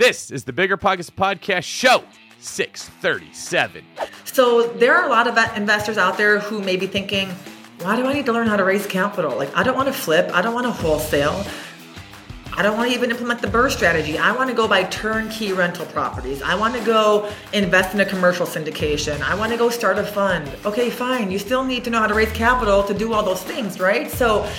This is the Bigger Pockets Podcast Show 637. So there are a lot of investors out there who may be thinking, why do I need to learn how to raise capital? Like, I don't want to flip, I don't want to wholesale. I don't want to even implement the BRRRR strategy. I want to go buy turnkey rental properties. I want to go invest in a commercial syndication. I want to go start a fund. Okay, fine. You still need to know how to raise capital to do all those things, right? So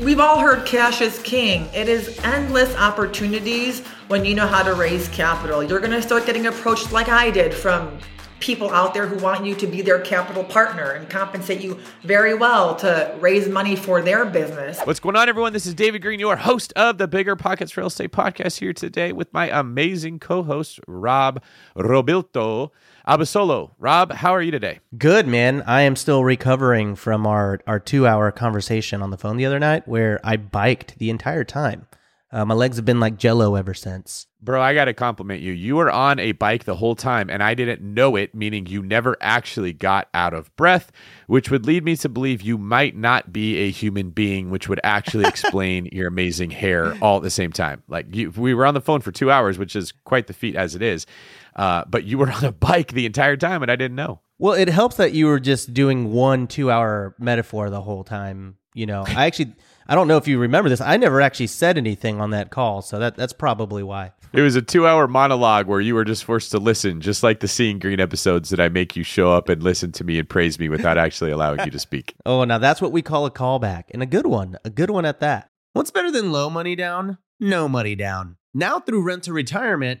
we've all heard cash is king. It is endless opportunities when you know how to raise capital. You're going to start getting approached like I did from people out there who want you to be their capital partner and compensate you very well to raise money for their business. What's going on, everyone? This is David Greene, your host of the Bigger Pockets Real Estate Podcast, here today with my amazing co host, Rob Robilto. Abasolo. Rob, how are you today? Good, man. I am still recovering from our, our two hour conversation on the phone the other night where I biked the entire time. Uh, my legs have been like jello ever since. Bro, I got to compliment you. You were on a bike the whole time, and I didn't know it, meaning you never actually got out of breath, which would lead me to believe you might not be a human being, which would actually explain your amazing hair all at the same time. Like, you, we were on the phone for two hours, which is quite the feat as it is. Uh, but you were on a bike the entire time, and I didn't know. Well, it helps that you were just doing one two hour metaphor the whole time. You know, I actually. I don't know if you remember this. I never actually said anything on that call, so that that's probably why. It was a two-hour monologue where you were just forced to listen, just like the Seeing Greene episodes that I make you show up and listen to me and praise me without actually allowing you to speak. Oh, now that's what we call a callback, and a good one, a good one at that. What's better than low money down? No money down. Now through Rent to Retirement,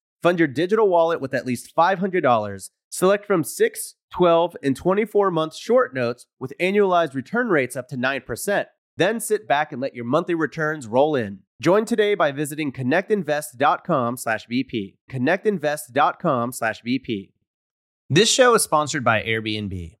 Fund your digital wallet with at least $500. Select from 6, 12, and 24 month short notes with annualized return rates up to 9%. Then sit back and let your monthly returns roll in. Join today by visiting connectinvest.com/bp. connectinvest.com/vp. This show is sponsored by Airbnb.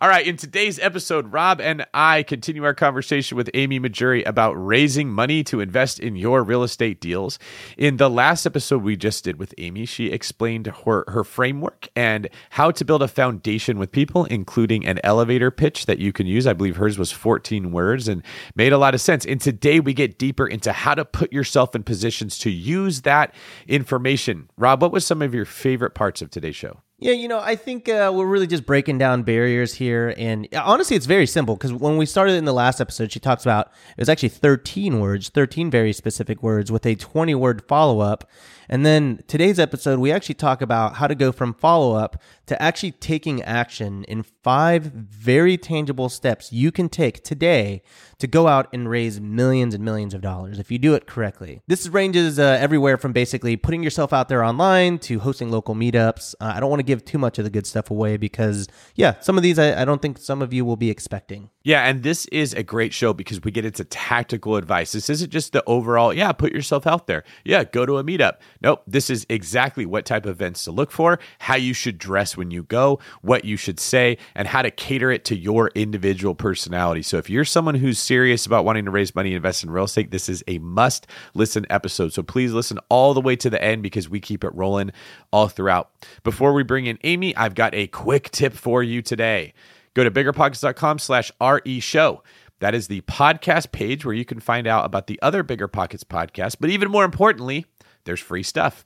All right, in today's episode, Rob and I continue our conversation with Amy Mahjoory about raising money to invest in your real estate deals. In the last episode we just did with Amy, she explained her, her framework and how to build a foundation with people, including an elevator pitch that you can use. I believe hers was 14 words and made a lot of sense. And today we get deeper into how to put yourself in positions to use that information. Rob, what was some of your favorite parts of today's show? Yeah, you know, I think uh, we're really just breaking down barriers here. And honestly, it's very simple because when we started in the last episode, she talks about it was actually 13 words, 13 very specific words with a 20 word follow up. And then today's episode, we actually talk about how to go from follow up to actually taking action in five very tangible steps you can take today to go out and raise millions and millions of dollars if you do it correctly. This ranges uh, everywhere from basically putting yourself out there online to hosting local meetups. Uh, I don't want to give too much of the good stuff away because, yeah, some of these I, I don't think some of you will be expecting. Yeah, and this is a great show because we get into tactical advice. This isn't just the overall, yeah, put yourself out there. Yeah, go to a meetup. Nope, this is exactly what type of events to look for, how you should dress when you go, what you should say, and how to cater it to your individual personality. So if you're someone who's serious about wanting to raise money and invest in real estate, this is a must listen episode. So please listen all the way to the end because we keep it rolling all throughout. Before we bring in Amy, I've got a quick tip for you today. Go to biggerpockets.com slash RE show. That is the podcast page where you can find out about the other Bigger Pockets podcast. But even more importantly, there's free stuff.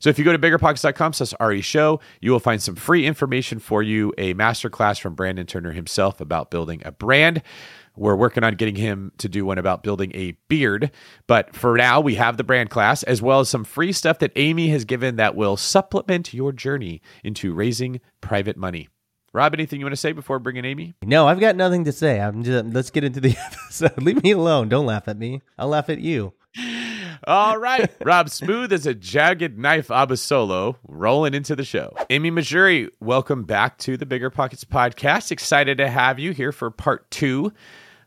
So if you go to biggerpockets.com slash RE show, you will find some free information for you, a masterclass from Brandon Turner himself about building a brand. We're working on getting him to do one about building a beard. But for now, we have the brand class as well as some free stuff that Amy has given that will supplement your journey into raising private money. Rob, anything you want to say before bringing Amy? No, I've got nothing to say. I'm just let's get into the episode. Leave me alone. Don't laugh at me. I'll laugh at you. All right. Rob, smooth as a jagged knife Abasolo, rolling into the show. Amy Mahjoory, welcome back to the Bigger Pockets podcast. Excited to have you here for part two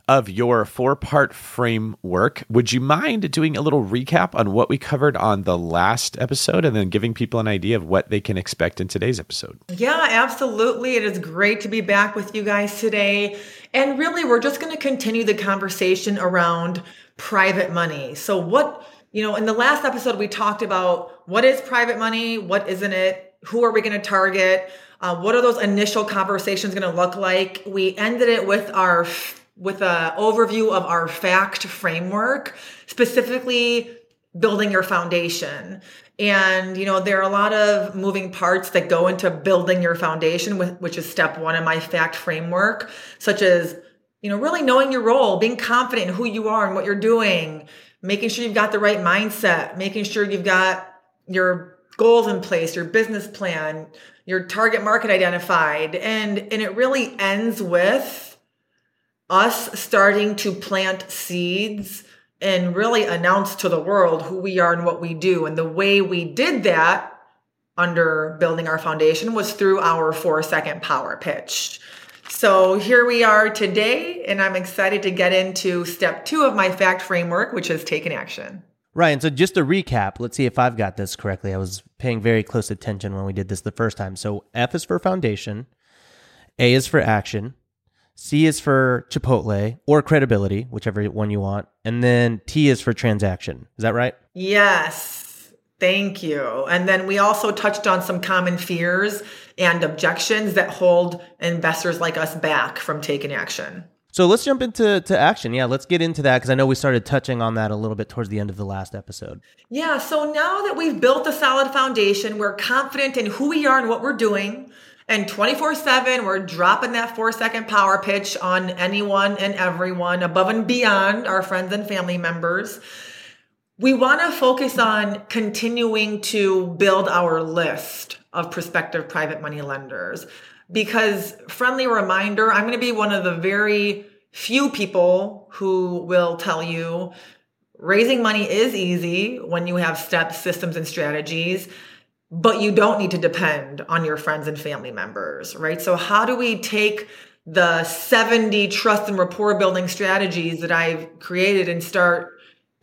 of your four part framework. Would you mind doing a little recap on what we covered on the last episode and then giving people an idea of what they can expect in today's episode? Yeah, absolutely. It is great to be back with you guys today. And really, we're just going to continue the conversation around private money. So, what, you know, in the last episode, we talked about what is private money, what isn't it, who are we going to target, uh, what are those initial conversations going to look like. We ended it with our with an overview of our fact framework, specifically building your foundation. And, you know, there are a lot of moving parts that go into building your foundation, which is step one in my fact framework, such as, you know, really knowing your role, being confident in who you are and what you're doing, making sure you've got the right mindset, making sure you've got your goals in place, your business plan, your target market identified. And, and it really ends with, us starting to plant seeds and really announce to the world who we are and what we do. And the way we did that under building our foundation was through our four second power pitch. So here we are today, and I'm excited to get into step two of my fact framework, which is taking action. Right. so just to recap, let's see if I've got this correctly. I was paying very close attention when we did this the first time. So F is for foundation, A is for action, C is for Chipotle or credibility, whichever one you want. And then T is for transaction. Is that right? Yes. Thank you. And then we also touched on some common fears and objections that hold investors like us back from taking action. So let's jump into to action. Yeah, let's get into that because I know we started touching on that a little bit towards the end of the last episode. Yeah, so now that we've built a solid foundation, we're confident in who we are and what we're doing. And 24 7, we're dropping that four second power pitch on anyone and everyone above and beyond our friends and family members. We want to focus on continuing to build our list of prospective private money lenders because, friendly reminder, I'm going to be one of the very few people who will tell you raising money is easy when you have steps, systems, and strategies but you don't need to depend on your friends and family members, right? So, how do we take the 70 trust and rapport building strategies that I've created and start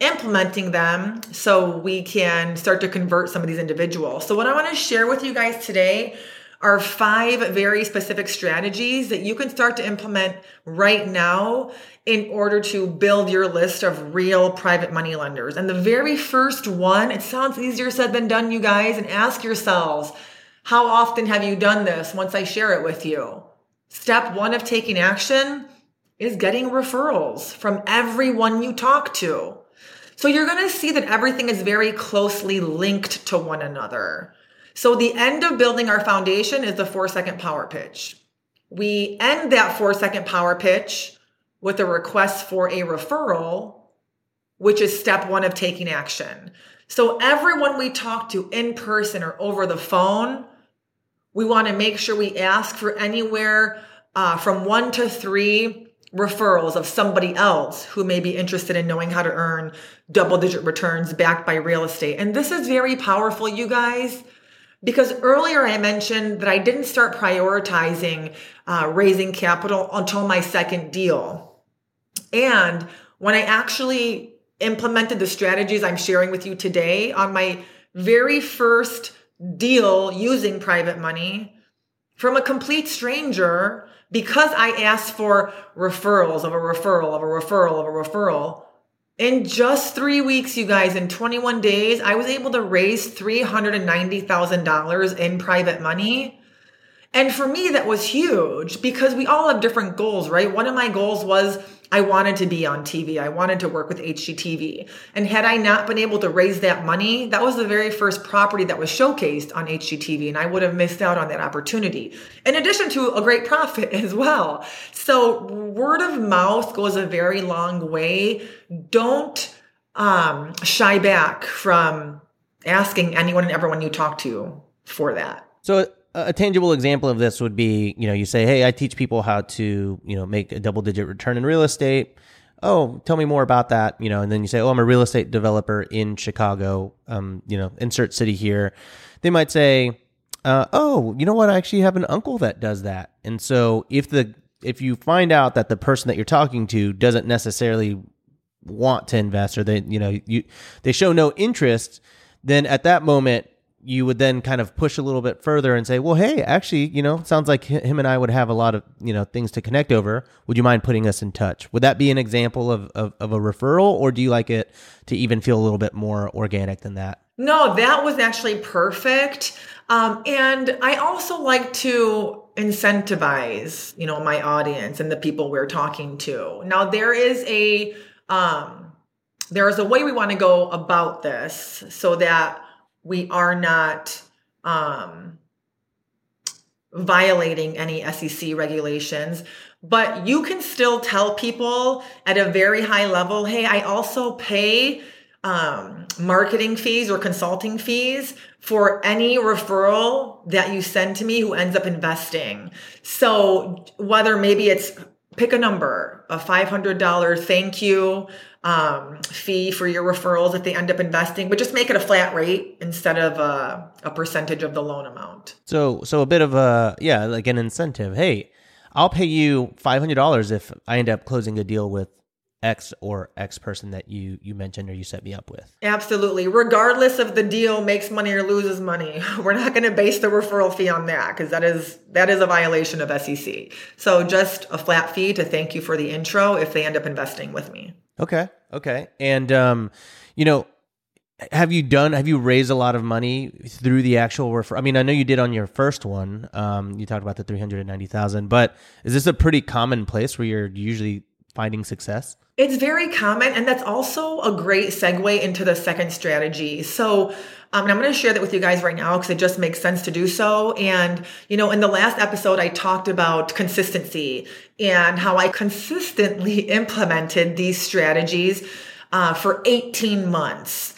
implementing them so we can start to convert some of these individuals? So, what I want to share with you guys today are five very specific strategies that you can start to implement right now in order to build your list of real private money lenders. And the very first one, it sounds easier said than done, you guys, and ask yourselves, how often have you done this once I share it with you? Step one of taking action is getting referrals from everyone you talk to. So you're going to see that everything is very closely linked to one another. So the end of building our foundation is the four second power pitch. We end that four second power pitch with a request for a referral, which is step one of taking action. So everyone we talk to in person or over the phone, we want to make sure we ask for anywhere uh, from one to three referrals of somebody else who may be interested in knowing how to earn double digit returns backed by real estate. And this is very powerful, you guys, because earlier I mentioned that I didn't start prioritizing uh, raising capital until my second deal. And when I actually implemented the strategies I'm sharing with you today on my very first deal using private money from a complete stranger, because I asked for referrals of a referral of a referral of a referral, in just three weeks, you guys, in 21 days, I was able to raise $390,000 in private money. And for me, that was huge because we all have different goals, right? One of my goals was I wanted to be on TV. I wanted to work with HGTV. And had I not been able to raise that money, that was the very first property that was showcased on HGTV, and I would have missed out on that opportunity. In addition to a great profit as well. So, word of mouth goes a very long way. Don't um, shy back from asking anyone and everyone you talk to for that. So, a tangible example of this would be, you know, you say, "Hey, I teach people how to, you know, make a double digit return in real estate." Oh, tell me more about that, you know, and then you say, "Oh, I'm a real estate developer in Chicago." Um, you know, insert city here. They might say, uh, "Oh, you know what? I actually have an uncle that does that." And so, if the if you find out that the person that you're talking to doesn't necessarily want to invest or they, you know, you they show no interest, then at that moment you would then kind of push a little bit further and say, well, hey, actually, you know, sounds like him and I would have a lot of, you know, things to connect over. Would you mind putting us in touch? Would that be an example of, of, of a referral or do you like it to even feel a little bit more organic than that? No, that was actually perfect. Um, and I also like to incentivize, you know, my audience and the people we're talking to. Now there is a, um, there is a way we want to go about this so that we are not um, violating any SEC regulations. But you can still tell people at a very high level, hey, I also pay um, marketing fees or consulting fees for any referral that you send to me who ends up investing. So whether maybe it's pick a number, a $500 thank you um, fee for your referrals if they end up investing, but just make it a flat rate instead of a, a percentage of the loan amount. So, so a bit of a yeah, like an incentive. Hey, I'll pay you five hundred dollars if I end up closing a deal with X or X person that you you mentioned or you set me up with. Absolutely. Regardless of the deal makes money or loses money. We're not going to base the referral fee on that because that is that is a violation of SEC. So just a flat fee to thank you for the intro if they end up investing with me. Okay. Okay. And um, you know, have you done have you raised a lot of money through the actual refer I mean, I know you did on your first one. Um, you talked about the 390,000, but is this a pretty common place where you're usually finding success? It's very common, and that's also a great segue into the second strategy. So, um, and I'm going to share that with you guys right now because it just makes sense to do so. And, you know, in the last episode, I talked about consistency and how I consistently implemented these strategies uh, for 18 months.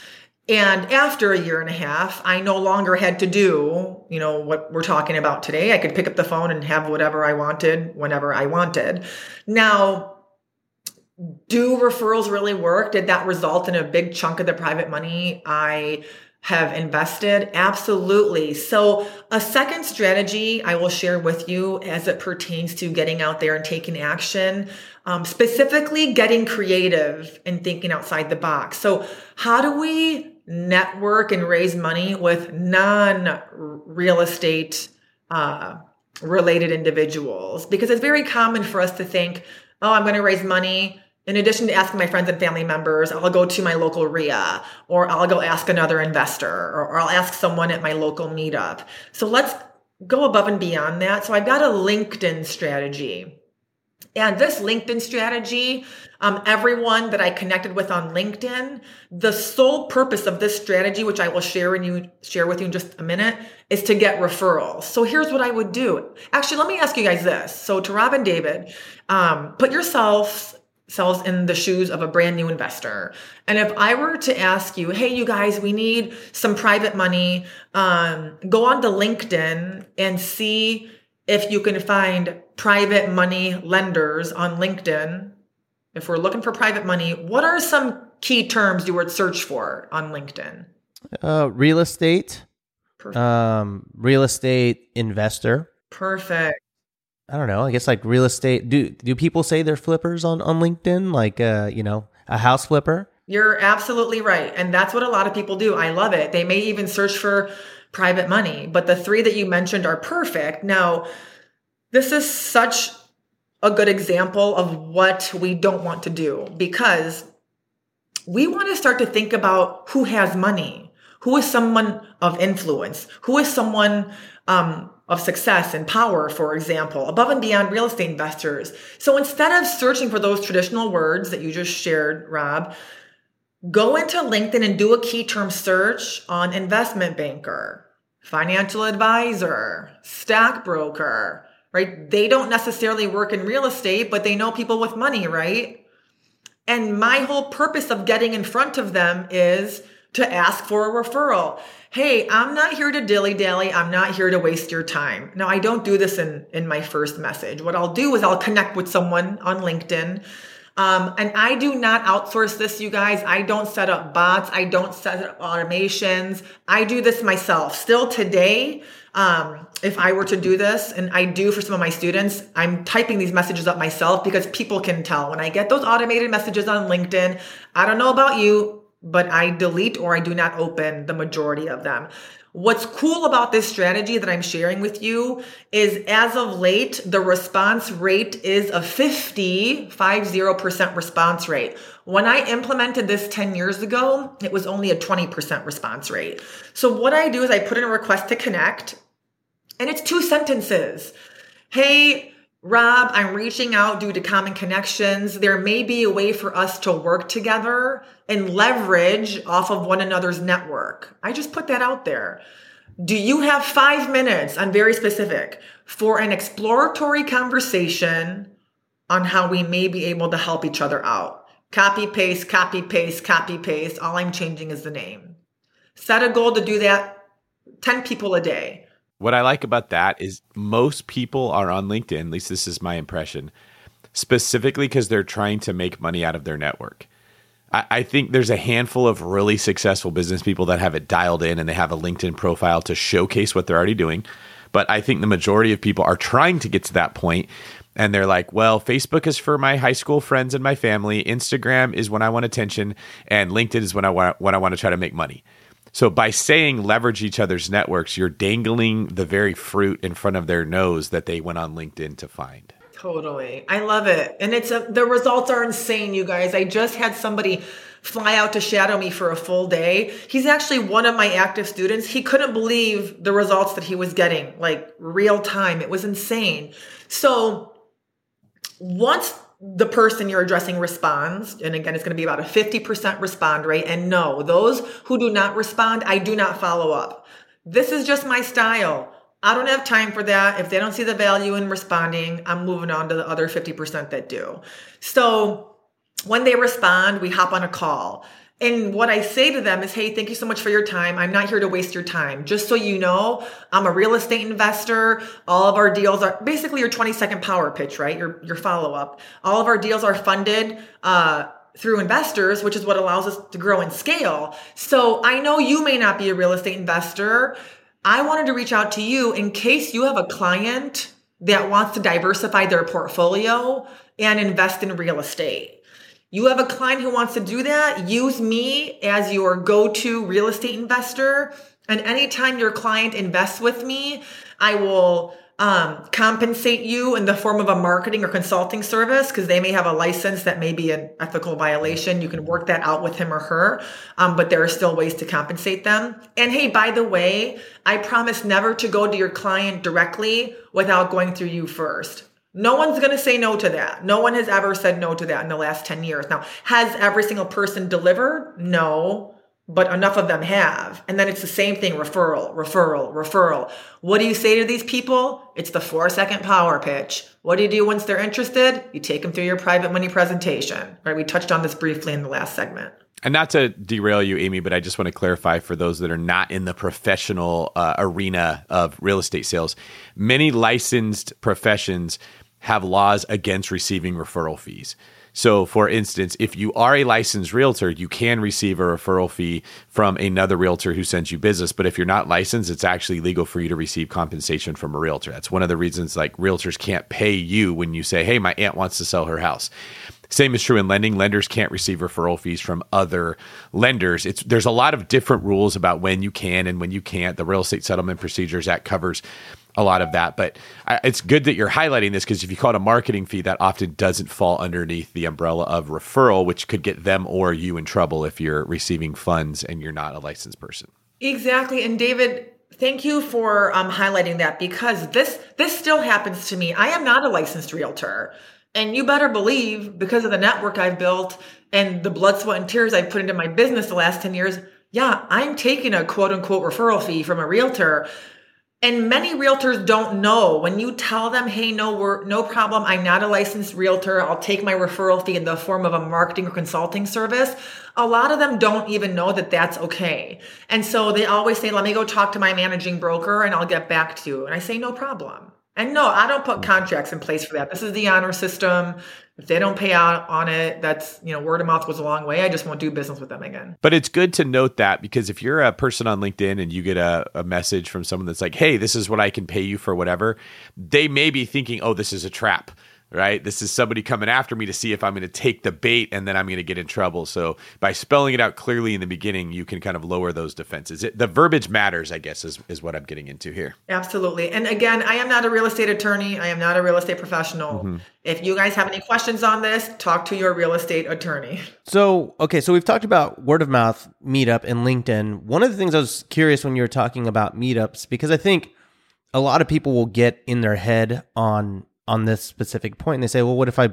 And after a year and a half, I no longer had to do, you know, what we're talking about today. I could pick up the phone and have whatever I wanted whenever I wanted. Now, do referrals really work? Did that result in a big chunk of the private money I have invested? Absolutely. So, a second strategy I will share with you as it pertains to getting out there and taking action, um, specifically getting creative and thinking outside the box. So, how do we network and raise money with non real estate uh, related individuals? Because it's very common for us to think, oh, I'm going to raise money in addition to asking my friends and family members, I'll go to my local RIA or I'll go ask another investor or, or, I'll ask someone at my local meetup. So let's go above and beyond that. So I've got a LinkedIn strategy. And this LinkedIn strategy, um, everyone that I connected with on LinkedIn, the sole purpose of this strategy, which I will share in you share with you in just a minute, is to get referrals. So here's what I would do. Actually, let me ask you guys this. So to Rob and David, um, put yourselves selves in the shoes of a brand new investor. And if I were to ask you, hey, you guys, we need some private money, um, go on to LinkedIn and see if you can find private money lenders on LinkedIn. If we're looking for private money, what are some key terms you would search for on LinkedIn? Uh, real estate, Perfect. um, real estate investor. Perfect. I don't know. I guess like real estate. Do do people say they're flippers on on LinkedIn? Like uh, you know, a house flipper. You're absolutely right. And that's what a lot of people do. I love it. They may even search for private money, but the three that you mentioned are perfect. Now, this is such a good example of what we don't want to do because we want to start to think about who has money, who is someone of influence, who is someone um, of success and power, for example, above and beyond real estate investors. So instead of searching for those traditional words that you just shared, Rob, go into LinkedIn and do a key term search on investment banker, financial advisor, stockbroker, right? They don't necessarily work in real estate, but they know people with money, right? And my whole purpose of getting in front of them is to ask for a referral. Hey, I'm not here to dilly dally. I'm not here to waste your time. Now, I don't do this in, in my first message. What I'll do is I'll connect with someone on LinkedIn. Um, and I do not outsource this, you guys. I don't set up bots. I don't set up automations. I do this myself. Still today, um, if I were to do this, and I do for some of my students, I'm typing these messages up myself because people can tell. When I get those automated messages on LinkedIn, I don't know about you, but I delete or I do not open the majority of them. What's cool about this strategy that I'm sharing with you is as of late, the response rate is a 50, 50% response rate. When I implemented this 10 years ago, it was only a 20% response rate. So what I do is I put in a request to connect and it's two sentences. Hey, Rob, I'm reaching out due to common connections. There may be a way for us to work together and leverage off of one another's network. I just put that out there. Do you have five minutes? I'm very specific for an exploratory conversation on how we may be able to help each other out. Copy, paste, copy, paste, copy, paste. All I'm changing is the name. Set a goal to do that 10 people a day. What I like about that is most people are on LinkedIn, at least this is my impression, specifically because they're trying to make money out of their network. I, think there's a handful of really successful business people that have it dialed in and they have a LinkedIn profile to showcase what they're already doing. But I think the majority of people are trying to get to that point and they're like, well, Facebook is for my high school friends and my family. Instagram is when I want attention, and LinkedIn is when I want when I want to try to make money. So by saying leverage each other's networks, you're dangling the very fruit in front of their nose that they went on LinkedIn to find. Totally. I love it. And it's a, the results are insane, you guys. I just had somebody fly out to shadow me for a full day. He's actually one of my active students. He couldn't believe the results that he was getting, like real time. It was insane. So once the person you're addressing responds, and again, it's going to be about a 50% respond rate. And no, those who do not respond, I do not follow up. This is just my style. I don't have time for that. If they don't see the value in responding, I'm moving on to the other 50% that do. So when they respond, we hop on a call. And what I say to them is, hey, thank you so much for your time. I'm not here to waste your time. Just so you know, I'm a real estate investor. All of our deals are basically your 20 second power pitch, right? Your, your follow up. All of our deals are funded, uh, through investors, which is what allows us to grow and scale. So I know you may not be a real estate investor. I wanted to reach out to you in case you have a client that wants to diversify their portfolio and invest in real estate. You have a client who wants to do that, use me as your go to real estate investor. And anytime your client invests with me, I will um, compensate you in the form of a marketing or consulting service because they may have a license that may be an ethical violation. You can work that out with him or her, um, but there are still ways to compensate them. And hey, by the way, I promise never to go to your client directly without going through you first. No one's going to say no to that. No one has ever said no to that in the last 10 years. Now, has every single person delivered? No, but enough of them have. And then it's the same thing referral, referral, referral. What do you say to these people? It's the four second power pitch. What do you do once they're interested? You take them through your private money presentation, right? We touched on this briefly in the last segment. And not to derail you, Amy, but I just want to clarify for those that are not in the professional uh, arena of real estate sales, many licensed professions have laws against receiving referral fees. So, for instance, if you are a licensed realtor, you can receive a referral fee from another realtor who sends you business. But if you're not licensed, it's actually legal for you to receive compensation from a realtor. That's one of the reasons like realtors can't pay you when you say, Hey, my aunt wants to sell her house. Same is true in lending. Lenders can't receive referral fees from other lenders. It's there's a lot of different rules about when you can and when you can't. The Real Estate Settlement Procedures Act covers a lot of that. But I, it's good that you're highlighting this because if you call it a marketing fee, that often doesn't fall underneath the umbrella of referral, which could get them or you in trouble if you're receiving funds and you're not a licensed person. Exactly. And David, thank you for um, highlighting that because this this still happens to me. I am not a licensed realtor. And you better believe, because of the network I've built and the blood, sweat, and tears I've put into my business the last 10 years, yeah, I'm taking a quote unquote referral fee from a realtor. And many realtors don't know when you tell them, hey, no, we're no problem. I'm not a licensed realtor. I'll take my referral fee in the form of a marketing or consulting service. A lot of them don't even know that that's okay. And so they always say, let me go talk to my managing broker and I'll get back to you. And I say, no problem. And no, I don't put mm. contracts in place for that. This is the honor system. If they don't pay out on it, that's, you know, word of mouth goes a long way. I just won't do business with them again. But it's good to note that because if you're a person on LinkedIn and you get a, a message from someone that's like, hey, this is what I can pay you for whatever, they may be thinking, oh, this is a trap right? This is somebody coming after me to see if I'm going to take the bait and then I'm going to get in trouble. So by spelling it out clearly in the beginning, you can kind of lower those defenses. It, the verbiage matters, I guess, is, is what I'm getting into here. Absolutely. And again, I am not a real estate attorney. I am not a real estate professional. Mm-hmm. If you guys have any questions on this, talk to your real estate attorney. So, okay, so we've talked about word of mouth, meetup, and LinkedIn. One of the things I was curious when you were talking about meetups, because I think a lot of people will get in their head on on this specific point. And they say, well, what if I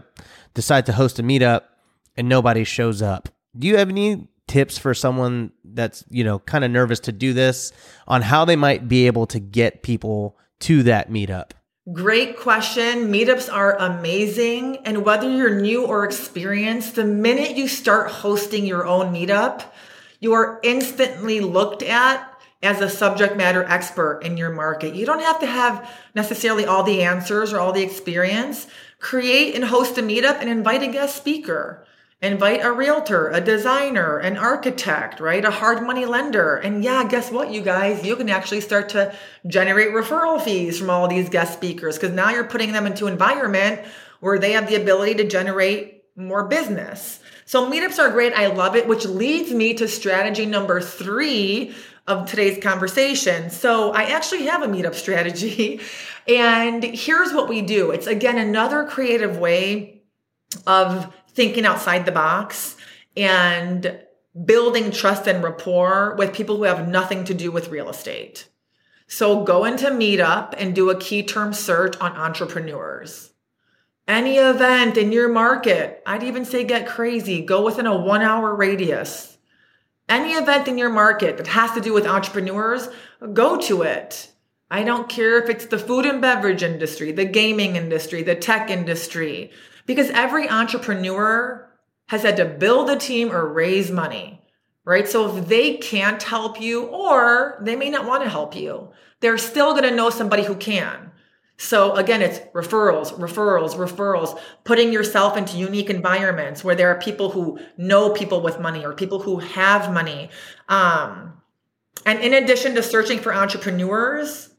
decide to host a meetup and nobody shows up? Do you have any tips for someone that's, you know, kind of nervous to do this on how they might be able to get people to that meetup? Great question. Meetups are amazing. And whether you're new or experienced, the minute you start hosting your own meetup, you are instantly looked at as a subject matter expert in your market. You don't have to have necessarily all the answers or all the experience. Create and host a meetup and invite a guest speaker. Invite a realtor, a designer, an architect, right? A hard money lender. And yeah, guess what, you guys? You can actually start to generate referral fees from all these guest speakers because now you're putting them into environment where they have the ability to generate more business. So meetups are great. I love it, which leads me to strategy number three, of today's conversation. So I actually have a meetup strategy. And here's what we do it's again another creative way of thinking outside the box and building trust and rapport with people who have nothing to do with real estate. So go into Meetup and do a key term search on entrepreneurs. Any event in your market, I'd even say get crazy, go within a one hour radius any event in your market that has to do with entrepreneurs, go to it. I don't care if it's the food and beverage industry, the gaming industry, the tech industry, because every entrepreneur has had to build a team or raise money, right? So if they can't help you or they may not want to help you, they're still going to know somebody who can. So again, it's referrals, referrals, referrals, putting yourself into unique environments where there are people who know people with money or people who have money. Um, and in addition to searching for entrepreneurs,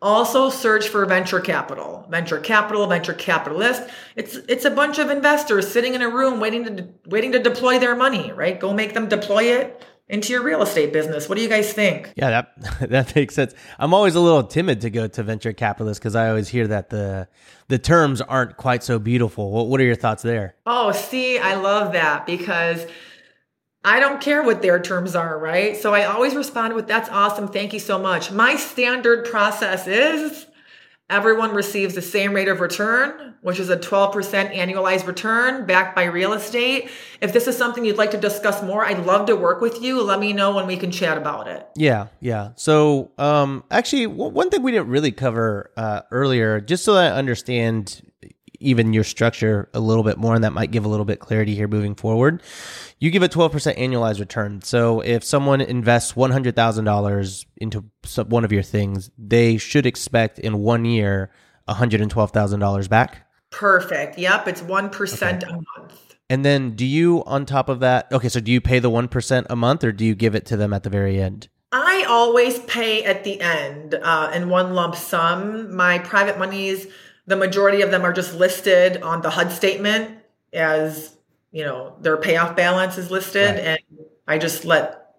also search for venture capital, venture capital, venture capitalist. It's it's a bunch of investors sitting in a room waiting to waiting to deploy their money, right? Go make them deploy it into your real estate business. What do you guys think? Yeah, that that makes sense. I'm always a little timid to go to venture capitalists because I always hear that the the terms aren't quite so beautiful. What, what are your thoughts there? Oh, see, I love that because I don't care what their terms are, right? So I always respond with that's awesome. Thank you so much. My standard process is everyone receives the same rate of return, which is a 12% annualized return backed by real estate. If this is something you'd like to discuss more, I'd love to work with you. Let me know when we can chat about it. Yeah, yeah. So, um, actually, w- one thing we didn't really cover uh, earlier, just so that I understand even your structure a little bit more, and that might give a little bit clarity here moving forward. You give a 12% annualized return. So if someone invests $100,000 into one of your things, they should expect in one year $112,000 back. Perfect. Yep. It's 1% a month. And then do you, on top of that, okay, so do you pay the 1% a month or do you give it to them at the very end? I always pay at the end uh, in one lump sum. My private monies, the majority of them are just listed on the HUD statement as, you know, their payoff balance is listed. Right. And I just let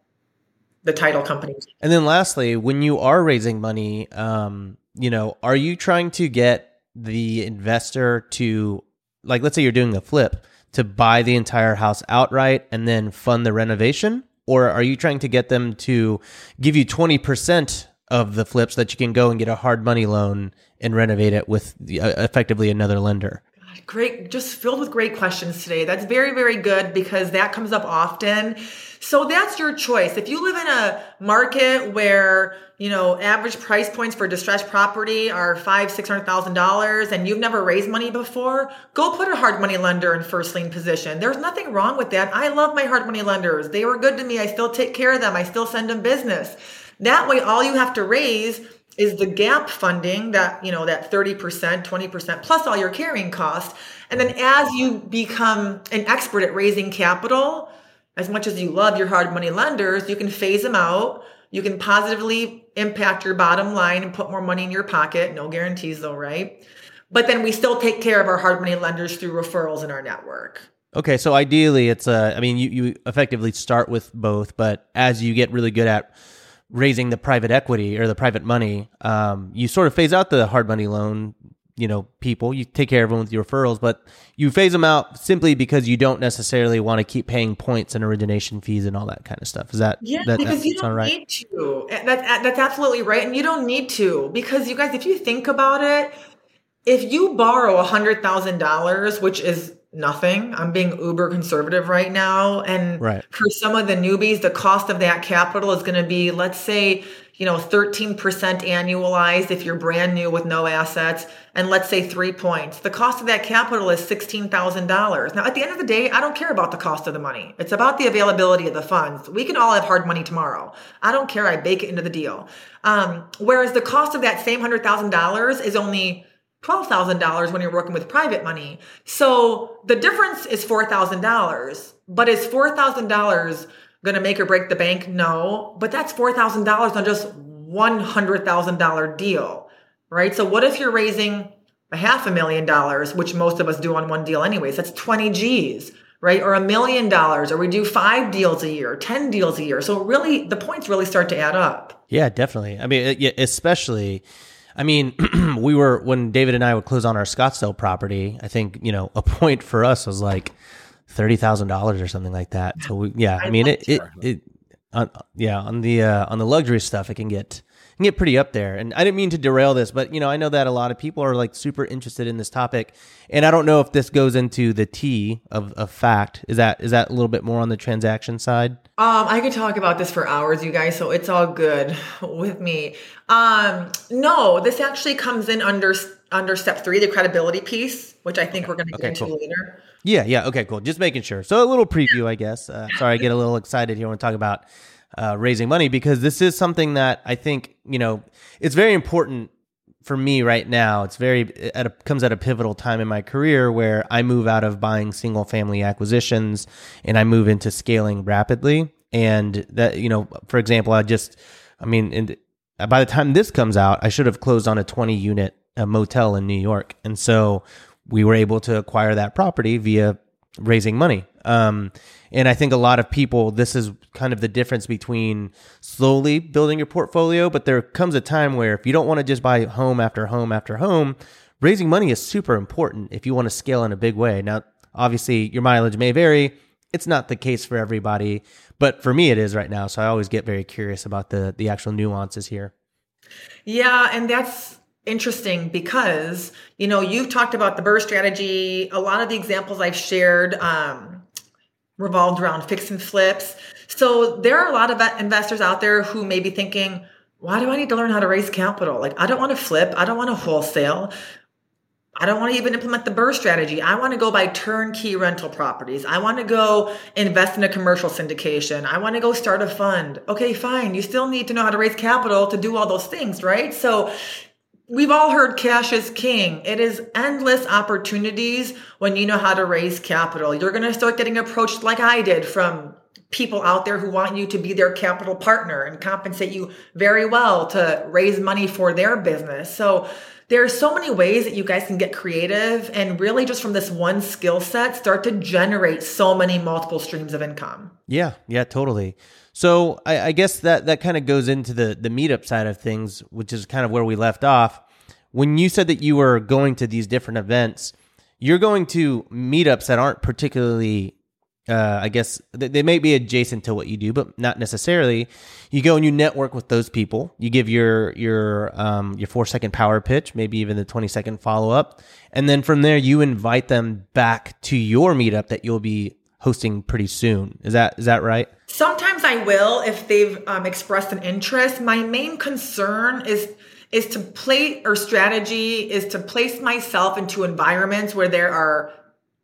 the title companies. And then lastly, when you are raising money, um, you know, are you trying to get the investor to like let's say you're doing a flip to buy the entire house outright and then fund the renovation or are you trying to get them to give you 20% of the flips that you can go and get a hard money loan and renovate it with the, uh, effectively another lender? Great, just filled with great questions today. That's very, very good because that comes up often. So that's your choice. If you live in a market where, you know, average price points for distressed property are five, six hundred thousand dollars and you've never raised money before, go put a hard money lender in first lien position. There's nothing wrong with that. I love my hard money lenders. They were good to me. I still take care of them. I still send them business. That way, all you have to raise is the gap funding that you know that 30% 20% plus all your carrying costs. And then as you become an expert at raising capital as much as you love your hard money lenders you can phase them out. You can positively impact your bottom line and put more money in your pocket. No guarantees though right? But then we still take care of our hard money lenders through referrals in our network. Okay, so ideally it's a I mean you you effectively start with both, but as you get really good at raising the private equity or the private money, um, you sort of phase out the hard money loan, you know, people. You take care of them with your referrals, but you phase them out simply because you don't necessarily want to keep paying points and origination fees and all that kind of stuff. Is that yeah? that, because that you don't right? need to. That's that's absolutely right, and you don't need to because you guys, if you think about it, if you borrow a hundred thousand dollars, which is nothing. I'm being uber conservative right now. And Right. for some of the newbies, the cost of that capital is going to be, let's say, you know, 13% annualized if you're brand new with no assets, and let's say three points. The cost of that capital is $16,000. Now, at the end of the day, I don't care about the cost of the money. It's about the availability of the funds. We can all have hard money tomorrow. I don't care. I bake it into the deal. Um, whereas the cost of that same $100,000 is only $12,000 when you're working with private money. So the difference is $4,000. But is $4,000 going to make or break the bank? No. But that's $4,000 on just $100,000 deal, right? So what if you're raising a half a million dollars, which most of us do on one deal anyways? That's 20 G's. Right? Or a million dollars, or we do five deals a year, 10 deals a year. So, really, the points really start to add up. Yeah, definitely. I mean, especially. I mean, we were when David and I would close on our Scottsdale property. I think you know a point for us was like thirty thousand dollars or something like that. So we, yeah, I mean it it, it on, yeah on the uh, on the luxury stuff it can get it can get pretty up there. And I didn't mean to derail this, but you know I know that a lot of people are like super interested in this topic, and I don't know if this goes into the T of, of fact. Is that is that a little bit more on the transaction side? Um, I could talk about this for hours, you guys, so it's all good with me. Um, no, this actually comes in under under step three, the credibility piece, which I think we're going to get Okay, into cool. later. Yeah, yeah. Okay, cool. Just making sure. So a little preview, I guess. Uh, sorry, I get a little excited here when we talk about uh, raising money because this is something that I think you know it's very important for me right now. It's very a, comes at a pivotal time in my career where I move out of buying single family acquisitions and I move into scaling rapidly. And that you know, for example, I just, I mean, in, by the time this comes out, I should have closed on a twenty unit uh, motel in New York, and so we were able to acquire that property via raising money. Um, and I think a lot of people, this is kind of the difference between slowly building your portfolio, but there comes a time where if you don't want to just buy home after home after home, raising money is super important if you want to scale in a big way. Now, obviously, your mileage may vary. It's not the case for everybody, but for me, it is right now. So I always get very curious about the the actual nuances here. Yeah, and that's interesting because you know you've talked about the BRRRR strategy. A lot of the examples I've shared um, revolved around fix and flips. So there are a lot of investors out there who may be thinking, why do I need to learn how to raise capital? Like I don't want to flip, I don't want to wholesale. I don't want to even implement the BRRRR strategy. I want to go buy turnkey rental properties. I want to go invest in a commercial syndication. I want to go start a fund. Okay, fine. You still need to know how to raise capital to do all those things, right? So we've all heard cash is king. It is endless opportunities when you know how to raise capital. You're going to start getting approached like I did from people out there who want you to be their capital partner and compensate you very well to raise money for their business. So there are so many ways that you guys can get creative and really just from this one skill set start to generate so many multiple streams of income. Yeah, yeah, totally. So I, I guess that that kind of goes into the the meetup side of things, which is kind of where we left off. When you said that you were going to these different events, you're going to meetups that aren't particularly uh, I guess they may be adjacent to what you do, but not necessarily. You go and you network with those people. You give your your um, your four second power pitch, maybe even the twenty second follow up, and then from there you invite them back to your meetup that you'll be hosting pretty soon. Is that is that right? Sometimes I will if they've um, expressed an interest. My main concern is is to play or strategy is to place myself into environments where there are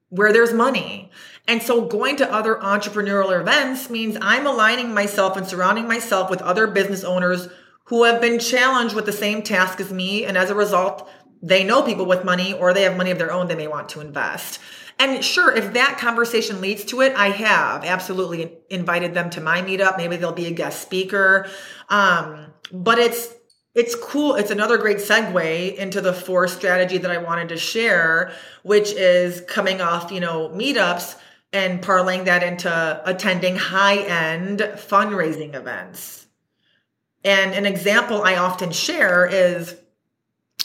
where there's money. And so going to other entrepreneurial events means I'm aligning myself and surrounding myself with other business owners who have been challenged with the same task as me. And as a result, they know people with money or they have money of their own they may want to invest. And sure, if that conversation leads to it, I have absolutely invited them to my meetup. Maybe they'll be a guest speaker. Um, but it's it's cool. It's another great segue into the fourth strategy that I wanted to share, which is coming off, you know, meetups and parlaying that into attending high end fundraising events. And an example I often share is,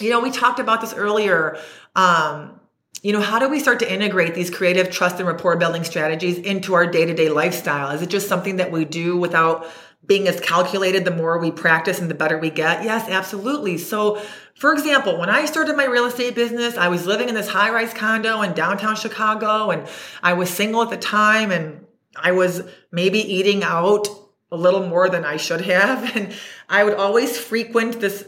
you know, we talked about this earlier. Um, you know, how do we start to integrate these creative trust and rapport building strategies into our day to day lifestyle? Is it just something that we do without being as calculated the more we practice and the better we get? Yes, absolutely. So, for example, when I started my real estate business, I was living in this high rise condo in downtown Chicago and I was single at the time and I was maybe eating out a little more than I should have. And I would always frequent this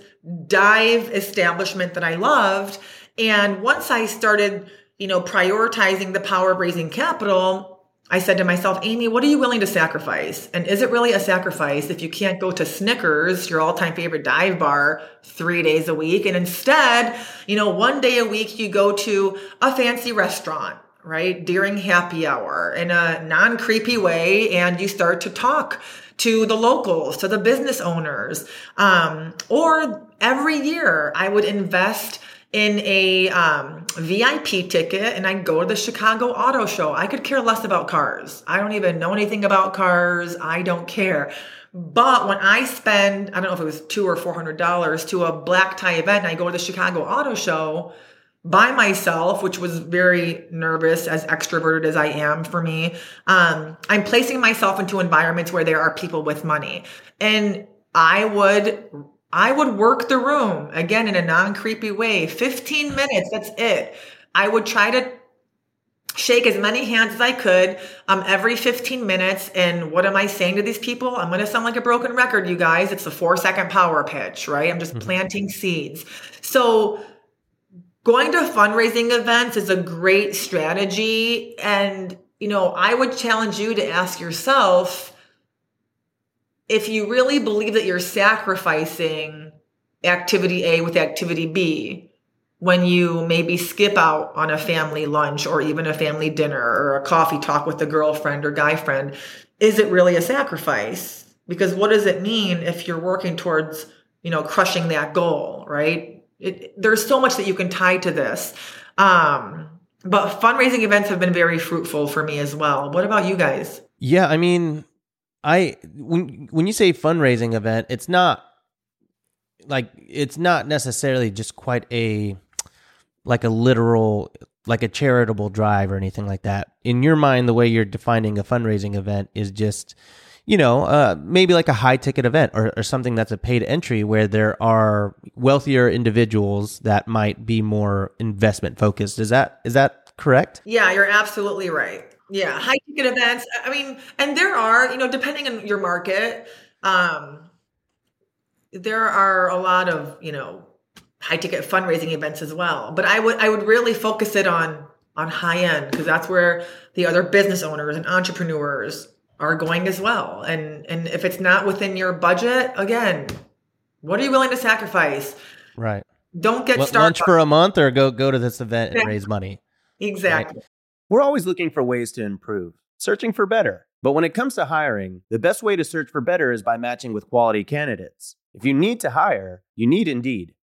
dive establishment that I loved. And once I started, you know, prioritizing the power of raising capital, I said to myself, Amy, what are you willing to sacrifice? And is it really a sacrifice if you can't go to Snickers, your all time favorite dive bar, three days a week? And instead, you know, one day a week you go to a fancy restaurant, right? During happy hour in a non creepy way and you start to talk to the locals, to the business owners. Um, or every year I would invest in a um, VIP ticket and I'd go to the Chicago Auto Show. I could care less about cars. I don't even know anything about cars. I don't care. But when I spend, I don't know if it was two or four hundred dollars to a black tie event I go to the Chicago Auto Show by myself, which was very nervous, as extroverted as I am for me, um, I'm placing myself into environments where there are people with money. And I would I would work the room again in a non creepy way. 15 minutes, that's it. I would try to shake as many hands as I could um, every 15 minutes. And what am I saying to these people? I'm going to sound like a broken record, you guys. It's a four second power pitch, right? I'm just mm-hmm. planting seeds. So, going to fundraising events is a great strategy. And, you know, I would challenge you to ask yourself, if you really believe that you're sacrificing activity A with activity B, when you maybe skip out on a family lunch or even a family dinner or a coffee talk with a girlfriend or guy friend, is it really a sacrifice? Because what does it mean if you're working towards, you know, crushing that goal, right? It, there's so much that you can tie to this. Um, but fundraising events have been very fruitful for me as well. What about you guys? Yeah, I mean, I when when you say fundraising event, it's not like it's not necessarily just quite a like a literal like a charitable drive or anything like that. In your mind, the way you're defining a fundraising event is just you know, uh, maybe like a high ticket event or, or something that's a paid entry where there are wealthier individuals that might be more investment focused. Is that is that correct? Yeah, you're absolutely right. Yeah, high ticket events. I mean, and there are, you know, depending on your market, um, there are a lot of, you know, high ticket fundraising events as well. But I would I would really focus it on on high end because that's where the other business owners and entrepreneurs are going as well. And and if it's not within your budget, again, what are you willing to sacrifice? Right. Don't get L- started. lunch for a month or go go to this event and raise money. Exactly. We're always looking for ways to improve, searching for better. But when it comes to hiring, the best way to search for better is by matching with quality candidates. If you need to hire, you need Indeed.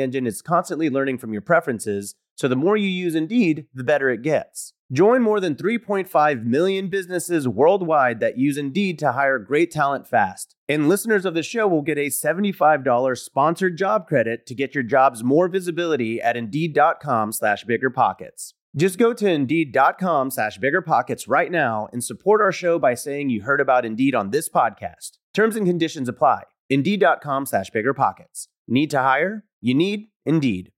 engine is constantly learning from your preferences, so the more you use Indeed, the better it gets. Join more than 3.5 million businesses worldwide that use Indeed to hire great talent fast. And listeners of the show will get a $75 sponsored job credit to get your jobs more visibility at Indeed.com slash BiggerPockets. Just go to Indeed.com slash BiggerPockets right now and support our show by saying you heard about Indeed on this podcast. Terms and conditions apply. Indeed.com slash BiggerPockets. Need to hire? You need Indeed.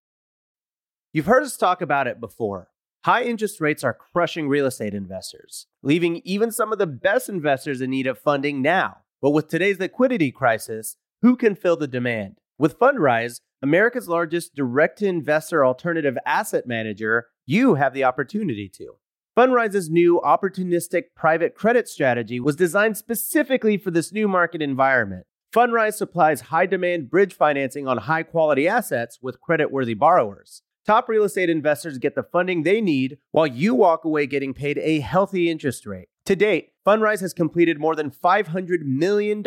You've heard us talk about it before. High interest rates are crushing real estate investors, leaving even some of the best investors in need of funding now. But with today's liquidity crisis, who can fill the demand? With Fundrise, America's largest direct to investor alternative asset manager, you have the opportunity to. Fundrise's new opportunistic private credit strategy was designed specifically for this new market environment. Fundrise supplies high demand bridge financing on high quality assets with credit worthy borrowers. Top real estate investors get the funding they need while you walk away getting paid a healthy interest rate. To date, Fundrise has completed more than $500 million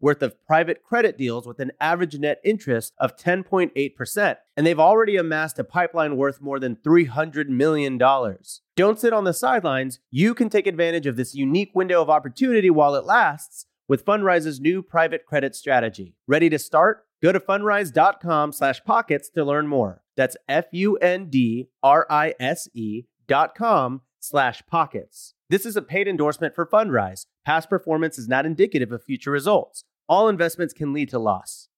worth of private credit deals with an average net interest of 10.8%, and they've already amassed a pipeline worth more than $300 million. Don't sit on the sidelines. You can take advantage of this unique window of opportunity while it lasts with Fundrise's new private credit strategy. Ready to start? Go to fundrise.com slash pockets to learn more. That's F-U-N-D-R-I-S-E dot com slash pockets. This is a paid endorsement for Fundrise. Past performance is not indicative of future results. All investments can lead to loss.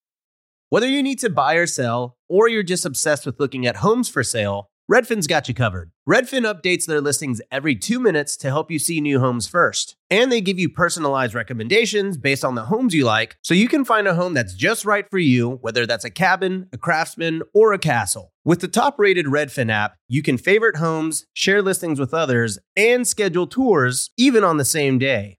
Whether you need to buy or sell, or you're just obsessed with looking at homes for sale, Redfin's got you covered. Redfin updates their listings every two minutes to help you see new homes first. And they give you personalized recommendations based on the homes you like, so you can find a home that's just right for you, whether that's a cabin, a craftsman, or a castle. With the top rated Redfin app, you can favorite homes, share listings with others, and schedule tours even on the same day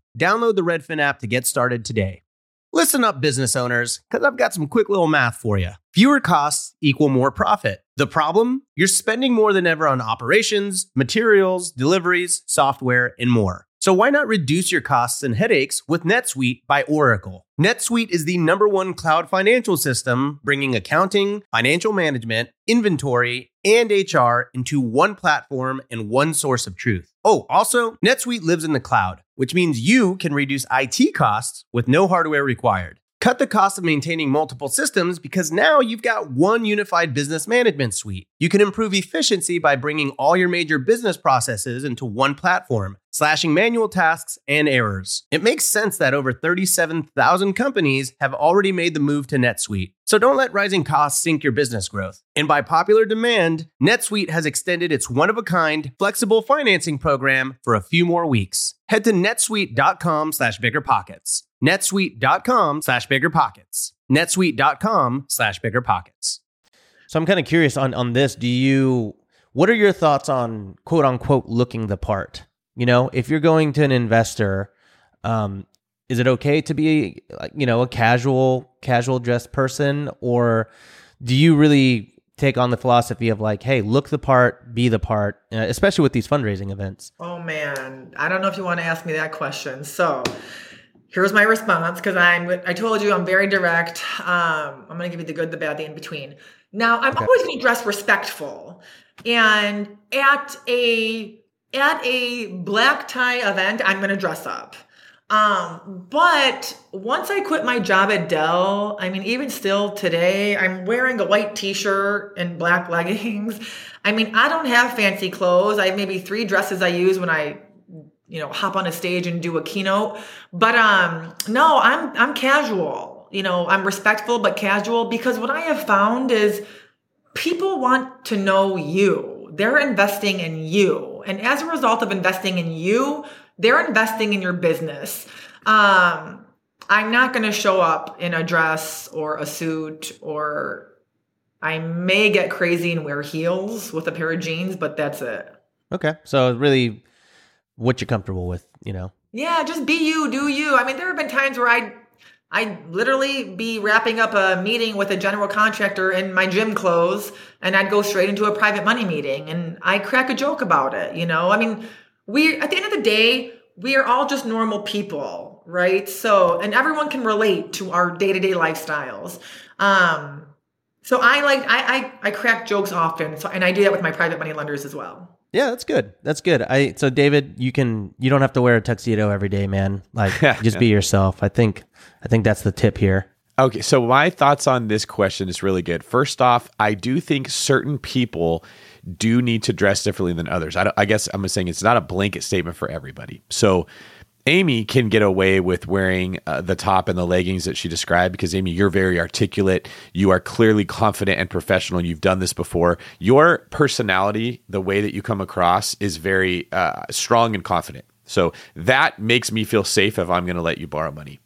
Download the Redfin app to get started today. Listen up, business owners, because I've got some quick little math for you. Fewer costs equal more profit. The problem? You're spending more than ever on operations, materials, deliveries, software, and more. So why not reduce your costs and headaches with NetSuite by Oracle? NetSuite is the number one cloud financial system, bringing accounting, financial management, inventory, and HR into one platform and one source of truth. Oh, also, NetSuite lives in the cloud, which means you can reduce IT costs with no hardware required. Cut the cost of maintaining multiple systems because now you've got one unified business management suite. You can improve efficiency by bringing all your major business processes into one platform, slashing manual tasks and errors. It makes sense that over 37,000 companies have already made the move to NetSuite. So don't let rising costs sink your business growth. And by popular demand, NetSuite has extended its one of a kind, flexible financing program for a few more weeks. Head to netsuite.com slash biggerpockets. netsuite.com slash bigger pockets. netsuite.com slash bigger pockets. So I'm kind of curious on on this. Do you what are your thoughts on quote unquote looking the part? You know, if you're going to an investor, um, is it okay to be you know, a casual casual dressed person or do you really take on the philosophy of like, hey, look the part, be the part, uh, especially with these fundraising events? Oh man, I don't know if you want to ask me that question. So, here's my response because I'm I told you I'm very direct. Um, I'm gonna give you the good, the bad, the in between. Now I'm Okay. always gonna dress respectful, and at a at a black tie event, I'm gonna dress up. Um, but once I quit my job at Dell, I mean, even still today, I'm wearing a white t-shirt and black leggings. I mean, I don't have fancy clothes. I have maybe three dresses I use when I you know hop on a stage and do a keynote but um no i'm i'm casual you know i'm respectful but casual because what i have found is people want to know you they're investing in you and as a result of investing in you they're investing in your business um i'm not going to show up in a dress or a suit or i may get crazy and wear heels with a pair of jeans but that's it Okay. So really what you're comfortable with, you know. Yeah, just be you, do you. I mean, there have been times where I I literally be wrapping up a meeting with a general contractor in my gym clothes and I'd go straight into a private money meeting and I crack a joke about it, you know? I mean, we at the end of the day, we are all just normal people, right? So, and everyone can relate to our day-to-day lifestyles. Um so I like I I, I crack jokes often, so and I do that with my private money lenders as well. Yeah, that's good. That's good. I so David, you can you don't have to wear a tuxedo every day, man. Like just be yourself. I think I think that's the tip here. Okay, so my thoughts on this question is really good. First off, I do think certain people do need to dress differently than others. I, don't- I guess I'm saying it's not a blanket statement for everybody. So Amy can get away with wearing uh, the top and the leggings that she described because Amy, you're very articulate. You are clearly confident and professional. You've done this before. Your personality, the way that you come across, is very uh, strong and confident. So that makes me feel safe if I'm going to let you borrow money.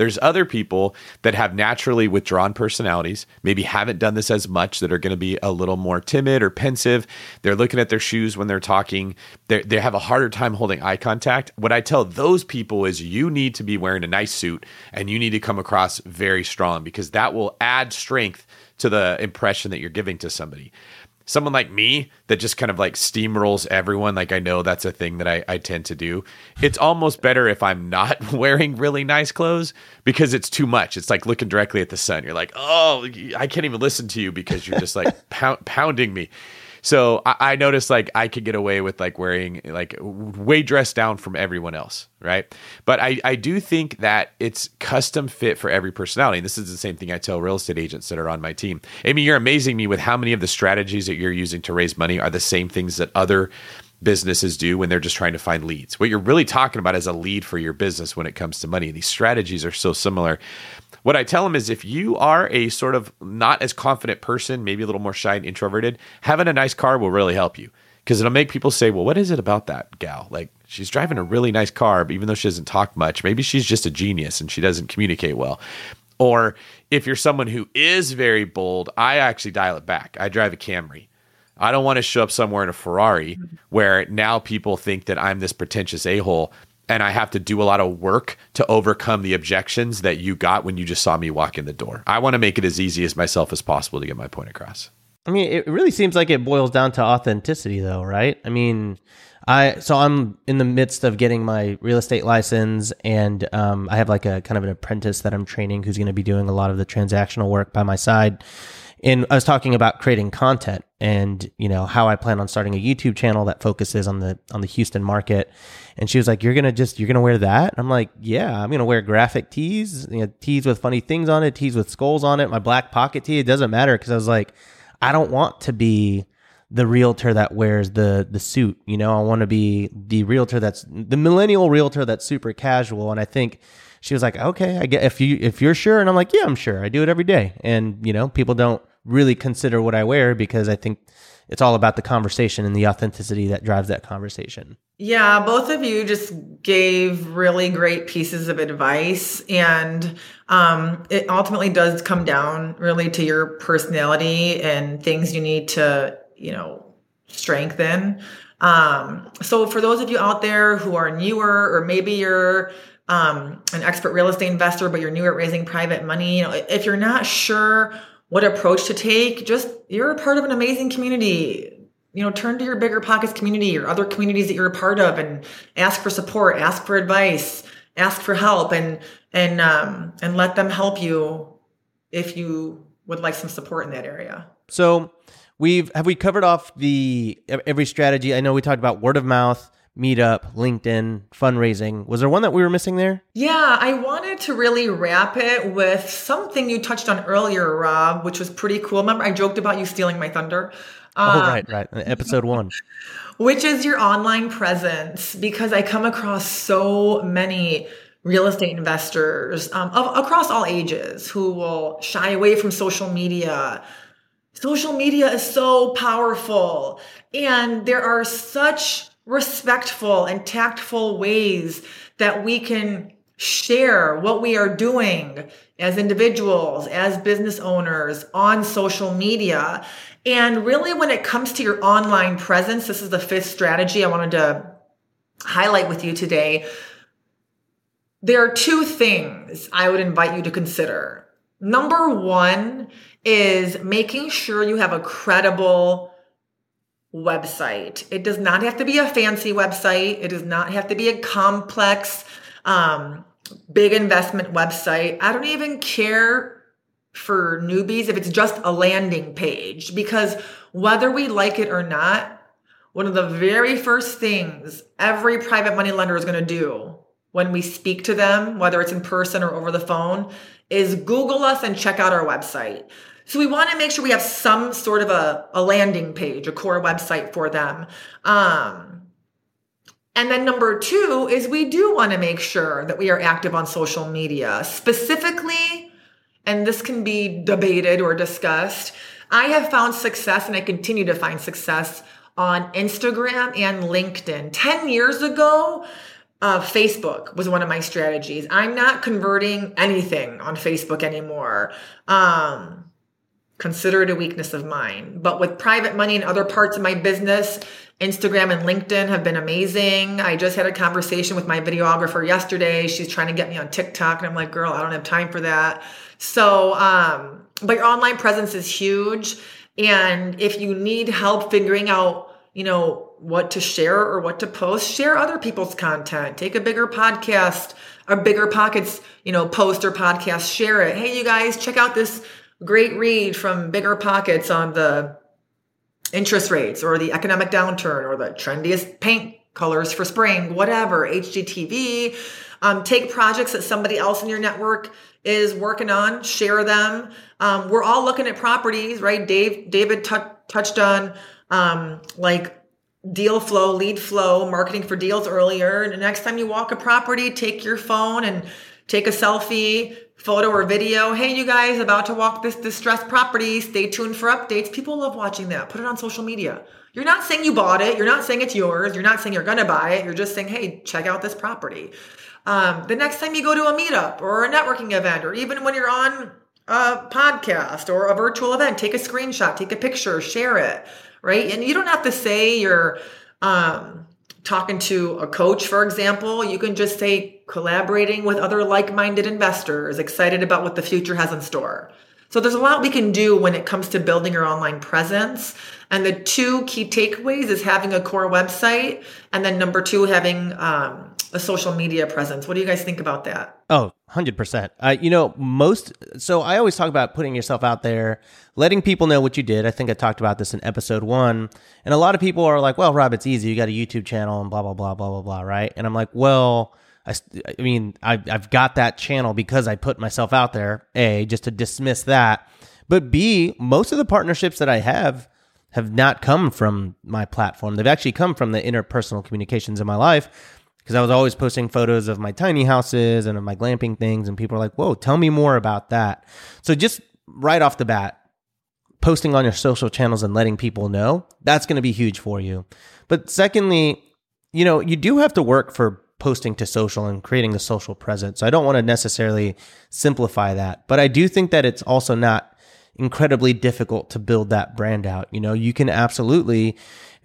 There's other people that have naturally withdrawn personalities, maybe haven't done this as much, that are going to be a little more timid or pensive. They're looking at their shoes when they're talking. They they have a harder time holding eye contact. What I tell those people is you need to be wearing a nice suit and you need to come across very strong because that will add strength to the impression that you're giving to somebody someone like me that just kind of like steamrolls everyone like i know that's a thing that I, I tend to do. It's almost better if i'm not wearing really nice clothes because it's too much. It's like looking directly at the sun. You're like oh i can't even listen to you because you're just like pound, pounding me so I, I noticed like I could get away with like wearing like way dressed down from everyone else, right? But I, I do think that it's custom fit for every personality. And this is the same thing I tell real estate agents that are on my team. Amy, you're amazing me with how many of the strategies that you're using to raise money are the same things that other businesses do when they're just trying to find leads. What you're really talking about is a lead for your business when it comes to money. These strategies are so similar. What I tell them is if you are a sort of not as confident person, maybe a little more shy and introverted, having a nice car will really help you because it'll make people say, well, what is it about that gal? Like she's driving a really nice car, but even though she doesn't talk much, maybe she's just a genius and she doesn't communicate well. Or if you're someone who is very bold, I actually dial it back. I drive a Camry. I don't want to show up somewhere in a Ferrari mm-hmm. where now people think that I'm this pretentious a hole and I have to do a lot of work to overcome the objections that you got when you just saw me walk in the door. I want to make it as easy as myself as possible to get my point across. I mean, it really seems like it boils down to authenticity, though, right? I mean, I so I'm in the midst of getting my real estate license, and um, I have like a kind of an apprentice that I'm training who's going to be doing a lot of the transactional work by my side. And I was talking about creating content, and you know how I plan on starting a YouTube channel that focuses on the on the Houston market. And she was like, "You're gonna just you're gonna wear that?" I'm like, "Yeah, I'm gonna wear graphic tees, you know, tees with funny things on it, tees with skulls on it, my black pocket tee. It doesn't matter because I was like." I don't want to be the realtor that wears the the suit. You know, I want to be the realtor that's the millennial realtor that's super casual. And I think she was like, okay, I get if you if you're sure, and I'm like, yeah, I'm sure. I do it every day, and you know, people don't really consider what I wear because I think it's all about the conversation and the authenticity that drives that conversation. Yeah, both of you just gave really great pieces of advice. And um, it ultimately does come down really to your personality and things you need to, you know, strengthen. Um, so for those of you out there who are newer, or maybe you're um, an expert real estate investor, but you're new at raising private money, you know, if you're not sure what approach to take, just you're a part of an amazing community. You know, turn to your bigger pockets community or other communities that you're a part of and ask for support, ask for advice, ask for help and and um and let them help you if you would like some support in that area. So we've have we covered off the every strategy. I know we talked about word of mouth, meetup, LinkedIn, fundraising. Was there one that we were missing there? Yeah, I wanted to really wrap it with something you touched on earlier, Rob, which was pretty cool. Remember, I joked about you stealing my thunder. oh, uh, right, right. Episode one. Which is your online presence, because I come across so many real estate investors um, of, across all ages who will shy away from social media. Social media is so powerful, and there are such respectful and tactful ways that we can share what we are doing as individuals, as business owners on social media. And really, when it comes to your online presence, this is the fifth strategy I wanted to highlight with you today. There are two things I would invite you to consider. Number one is making sure you have a credible website. It does not have to be a fancy website. It does not have to be a complex, um, big investment website. I don't even care for newbies if it's just a landing page because whether we like it or not, one of the very first things every private money lender is going to do when we speak to them, whether it's in person or over the phone, is Google us and check out our website. So we want to make sure we have some sort of a, a landing page, a core website for them. Um, and then number two is we do want to make sure that we are active on social media, specifically, and this can be debated or discussed. I have found success and I continue to find success on Instagram and LinkedIn. 10 years ago, uh, Facebook was one of my strategies. I'm not converting anything on Facebook anymore. Um, consider it a weakness of mine. But with private money and other parts of my business, Instagram and LinkedIn have been amazing. I just had a conversation with my videographer yesterday. She's trying to get me on TikTok, and I'm like, girl, I don't have time for that. So, um, but your online presence is huge. And if you need help figuring out, you know, what to share or what to post, share other people's content. Take a bigger podcast, a bigger pockets, you know, post or podcast, share it. Hey, you guys, check out this great read from Bigger Pockets on the interest rates or the economic downturn or the trendiest paint colors for spring, whatever, HGTV. Um, take projects that somebody else in your network is working on, share them. Um, we're all looking at properties, right? Dave, David t- touched on um, like deal flow, lead flow, marketing for deals earlier. And next time you walk a property, take your phone and take a selfie, photo or video. Hey, you guys, about to walk this distressed property. Stay tuned for updates. People love watching that. Put it on social media. You're not saying you bought it. You're not saying it's yours. You're not saying you're going to buy it. You're just saying, hey, check out this property. Um, the next time you go to a meetup or a networking event, or even when you're on a podcast or a virtual event, take a screenshot, take a picture, share it, right? And you don't have to say you're um, talking to a coach, for example. You can just say, collaborating with other like minded investors, excited about what the future has in store. So there's a lot we can do when it comes to building your online presence. And the two key takeaways is having a core website, and then number two, having um, a social media presence. What do you guys think about that? Oh, 100%. Uh, you know, most, so I always talk about putting yourself out there, letting people know what you did. I think I talked about this in episode one. And a lot of people are like, well, Rob, it's easy. You got a YouTube channel and blah, blah, blah, blah, blah, blah, right? And I'm like, well, I, I mean, I, I've got that channel because I put myself out there, A, just to dismiss that. But B, most of the partnerships that I have have not come from my platform. They've actually come from the interpersonal communications in my life because I was always posting photos of my tiny houses and of my glamping things. And people are like, whoa, tell me more about that. So just right off the bat, posting on your social channels and letting people know, that's going to be huge for you. But secondly, you know, you do have to work for posting to social and creating the social presence. So I don't want to necessarily simplify that, but I do think that it's also not incredibly difficult to build that brand out. You know, you can absolutely,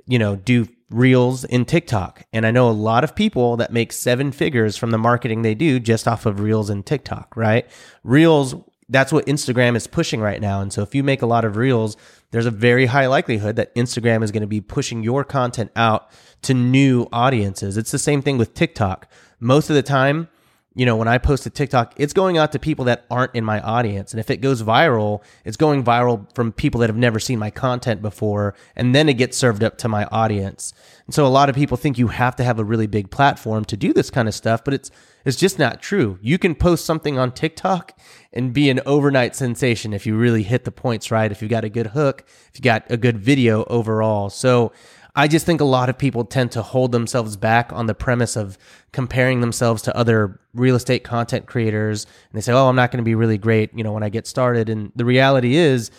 you know, do reels in TikTok. And I know a lot of people that make seven figures from the marketing they do just off of reels in TikTok, right? Reels, that's what Instagram is pushing right now. And so if you make a lot of reels, there's a very high likelihood that Instagram is going to be pushing your content out to new audiences. It's the same thing with TikTok. Most of the time, you know, when I post a TikTok, it's going out to people that aren't in my audience. And if it goes viral, it's going viral from people that have never seen my content before. And then it gets served up to my audience. And so a lot of people think you have to have a really big platform to do this kind of stuff, but it's, it's just not true. You can post something on TikTok and be an overnight sensation if you really hit the points right, if you've got a good hook, if you got a good video overall. So I just think a lot of people tend to hold themselves back on the premise of comparing themselves to other real estate content creators. And they say, oh, I'm not going to be really great, you know, when I get started. And the reality is,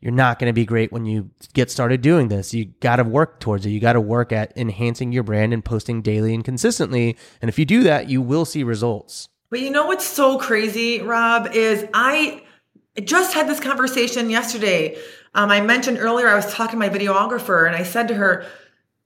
you're not going to be great when you get started doing this. You got to work towards it. You got to work at enhancing your brand and posting daily and consistently. And if you do that, you will see results. But you know what's so crazy, Rob, is I just had this conversation yesterday. Um, I mentioned earlier I was talking to my videographer and I said to her,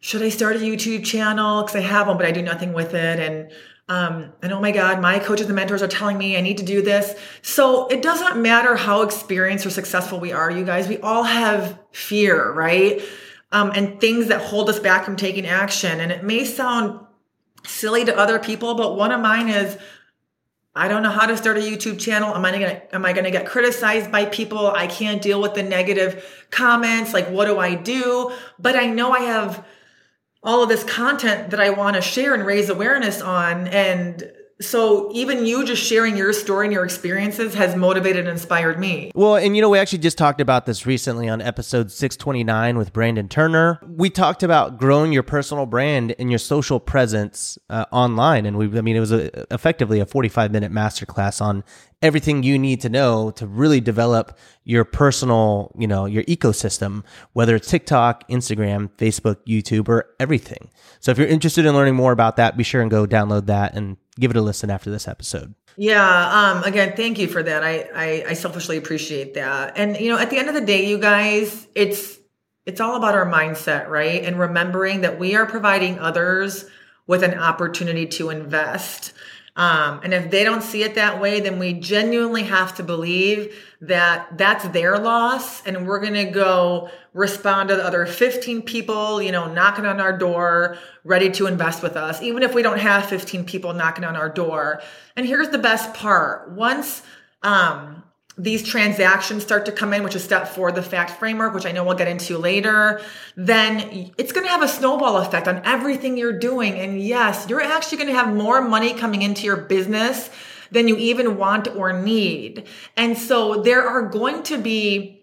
should I start a YouTube channel? Because I have one, but I do nothing with it. And um, and oh my God, my coaches and mentors are telling me I need to do this. So it doesn't matter how experienced or successful we are, you guys. We all have fear, right? Um, and things that hold us back from taking action. And it may sound silly to other people, but one of mine is I don't know how to start a YouTube channel. Am I gonna am I gonna get criticized by people? I can't deal with the negative comments. Like, what do I do? But I know I have all of this content that I want to share and raise awareness on. And so even you just sharing your story and your experiences has motivated and inspired me. Well, and you know, we actually just talked about this recently on episode 629 with Brandon Turner. We talked about growing your personal brand and your social presence uh, online. And we, I mean, it was a, effectively a 45 minute masterclass on everything you need to know to really develop your personal, you know, your ecosystem, whether it's TikTok, Instagram, Facebook, YouTube, or everything. So if you're interested in learning more about that, be sure and go download that and give it a listen after this episode. Yeah. Um, again, thank you for that. I, I, I selfishly appreciate that. And you know, at the end of the day, you guys, it's it's all about our mindset, right? And remembering that we are providing others with an opportunity to invest. Um, and if they don't see it that way, then we genuinely have to believe that that's their loss. And we're going to go respond to the other 15 people, you know, knocking on our door, ready to invest with us, even if we don't have 15 people knocking on our door. And here's the best part. Once, um, these transactions start to come in, which is step four, the fact framework, which I know we'll get into later, then it's going to have a snowball effect on everything you're doing. And yes, you're actually going to have more money coming into your business than you even want or need. And so there are going to be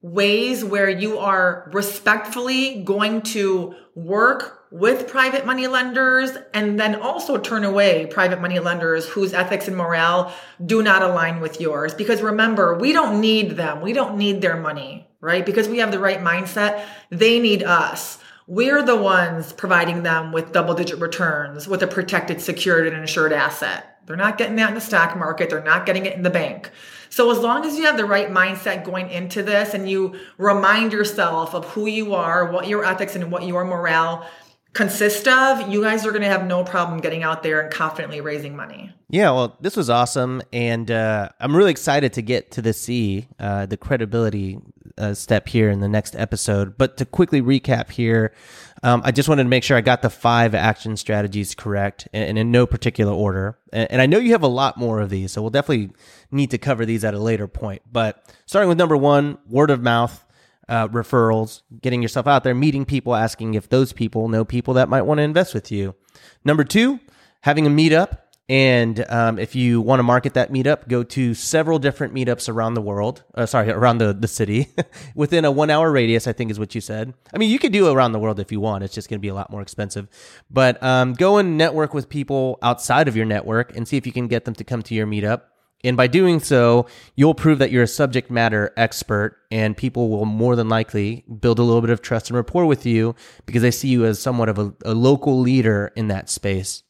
ways where you are respectfully going to work with private money lenders and then also turn away private money lenders whose ethics and morale do not align with yours. Because remember, we don't need them. We don't need their money, right? Because we have the right mindset. They need us. We're the ones providing them with double digit returns with a protected, secured, and insured asset. They're not getting that in the stock market. They're not getting it in the bank. So as long as you have the right mindset going into this and you remind yourself of who you are, what your ethics and what your morale consist of, you guys are going to have no problem getting out there and confidently raising money. Yeah, well, this was awesome, and uh, I'm really excited to get to the C, uh, the credibility uh, step here in the next episode. But to quickly recap here, um, I just wanted to make sure I got the five action strategies correct and, in no particular order. And, and I know you have a lot more of these, so we'll definitely need to cover these at a later point. But starting with number one, word of mouth uh, referrals, getting yourself out there, meeting people, asking if those people know people that might want to invest with you. Number two, having a meetup. And um, if you want to market that meetup, go to several different meetups around the world. Uh, sorry, around the, the city within a one hour radius, I think is what you said. I mean, you could do around the world if you want. It's just going to be a lot more expensive. But um, go and network with people outside of your network and see if you can get them to come to your meetup And by doing so, you'll prove that you're a subject matter expert, and people will more than likely build a little bit of trust and rapport with you because they see you as somewhat of a, a local leader in that space.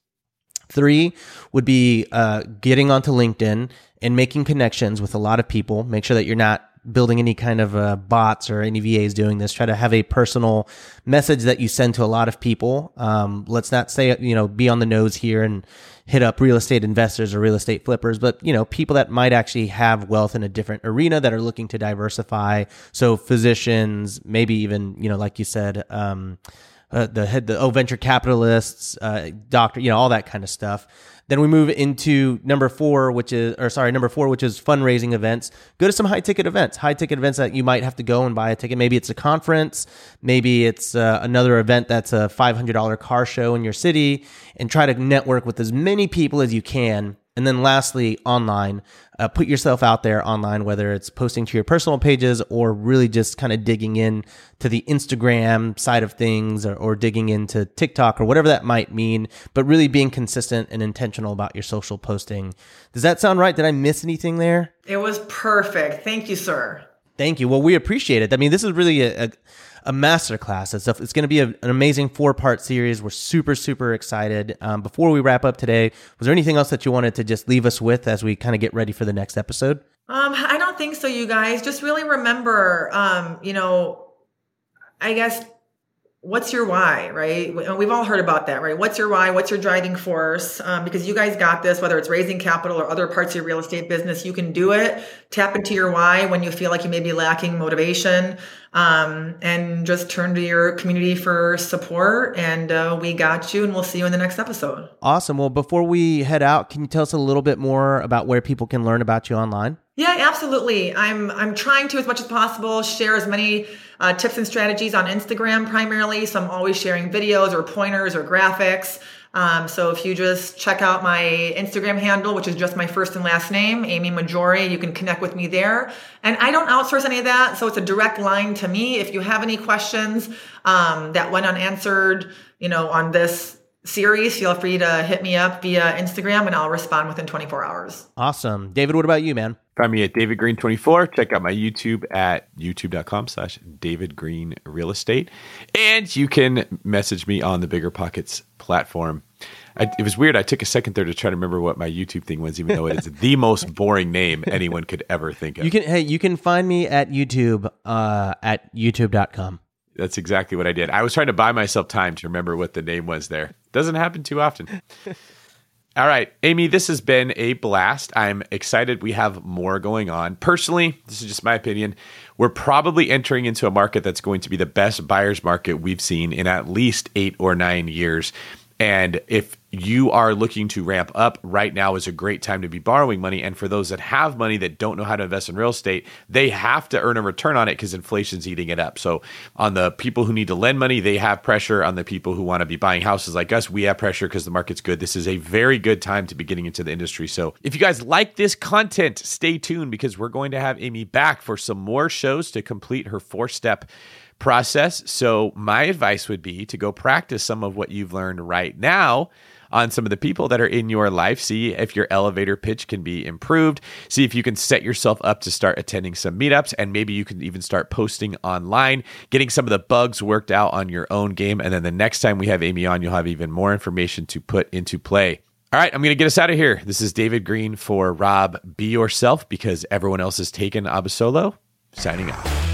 Three would be uh, getting onto LinkedIn and making connections with a lot of people. Make sure that you're not building any kind of uh, bots or any VAs doing this. Try to have a personal message that you send to a lot of people. Um, let's not say, you know, be on the nose here and hit up real estate investors or real estate flippers, but, you know, people that might actually have wealth in a different arena that are looking to diversify. So physicians, maybe even, you know, like you said, um, uh, the head, the oh, venture capitalists, uh, doctor, you know, all that kind of stuff. Then we move into number four, which is, or sorry, number four, which is fundraising events. Go to some high ticket events, high ticket events that you might have to go and buy a ticket. Maybe it's a conference, maybe it's uh, another event that's a $500 car show in your city, and try to network with as many people as you can and then lastly, online, uh, put yourself out there online, whether it's posting to your personal pages or really just kind of digging in to the Instagram side of things or, or digging into TikTok or whatever that might mean, but really being consistent and intentional about your social posting. Does that sound right? Did I miss anything there? It was perfect. Thank you, sir. Thank you. Well, we appreciate it. I mean, this is really a, a a masterclass. It's, it's going to be a, an amazing four part series. We're super, super excited. Um, before we wrap up today, was there anything else that you wanted to just leave us with as we kind of get ready for the next episode? Um, I don't think so, you guys. Just really remember, um, you know, I guess what's your why, right? We've all heard about that, right? What's your why? What's your driving force? Um, because you guys got this, whether it's raising capital or other parts of your real estate business, you can do it. Tap into your why when you feel like you may be lacking motivation, um, and just turn to your community for support. And uh, we got you, and we'll see you in the next episode. Awesome. Well, before we head out, can you tell us a little bit more about where people can learn about you online? Yeah, absolutely. I'm I'm trying to as much as possible share as many uh, tips and strategies on Instagram primarily. So I'm always sharing videos or pointers or graphics. Um, so if you just check out my Instagram handle, which is just my first and last name, Amy Mahjoory, you can connect with me there. And I don't outsource any of that, so it's a direct line to me. If you have any questions um, that went unanswered, you know, on this series, feel free to hit me up via Instagram and I'll respond within 24 hours. Awesome. David, what about you, man? Find me at David Greene 24. Check out my YouTube at youtube.com slash David Greene Real Estate. And you can message me on the Bigger Pockets platform. I, it was weird. I took a second there to try to remember what my YouTube thing was, even though it is the most boring name anyone could ever think of. You can hey, you can find me at YouTube uh, at youtube.com. That's exactly what I did. I was trying to buy myself time to remember what the name was there. Doesn't happen too often. All right, Amy, this has been a blast. I'm excited we have more going on. Personally, this is just my opinion. We're probably entering into a market that's going to be the best buyer's market we've seen in at least eight or nine years. And if you are looking to ramp up, right now is a great time to be borrowing money. And for those that have money that don't know how to invest in real estate, they have to earn a return on it because inflation's eating it up. So, on the people who need to lend money, they have pressure. On the people who want to be buying houses like us, we have pressure because the market's good. This is a very good time to be getting into the industry. So, if you guys like this content, stay tuned because we're going to have Amy back for some more shows to complete her four step process. So, my advice would be to go practice some of what you've learned right now on some of the people that are in your life. See if your elevator pitch can be improved. See if you can set yourself up to start attending some meetups, and maybe you can even start posting online, getting some of the bugs worked out on your own game. And then the next time we have Amy on, you'll have even more information to put into play. All right, I'm going to get us out of here. This is David Greene for Rob. Be yourself because everyone else has taken Abasolo. Signing out.